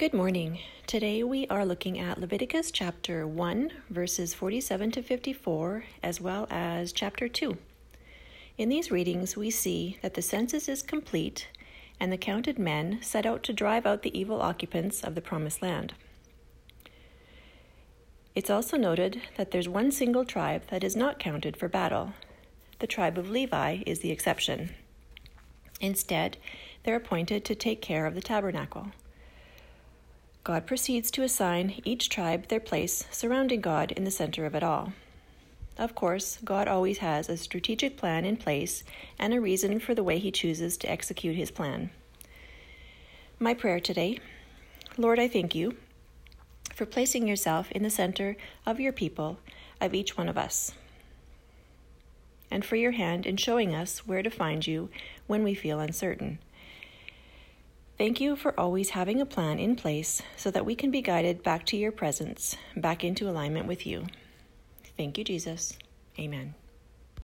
Good morning. Today we are looking at Leviticus chapter 1, verses 47 to 54, as well as chapter 2. In these readings, we see that the census is complete and the counted men set out to drive out the evil occupants of the promised land. It's also noted that there's one single tribe that is not counted for battle. The tribe of Levi is the exception. Instead, they're appointed to take care of the tabernacle. God proceeds to assign each tribe their place surrounding God in the center of it all. Of course, God always has a strategic plan in place and a reason for the way He chooses to execute His plan. My prayer today Lord, I thank you for placing yourself in the center of your people, of each one of us, and for your hand in showing us where to find you when we feel uncertain. Thank you for always having a plan in place so that we can be guided back to your presence, back into alignment with you. Thank you, Jesus. Amen.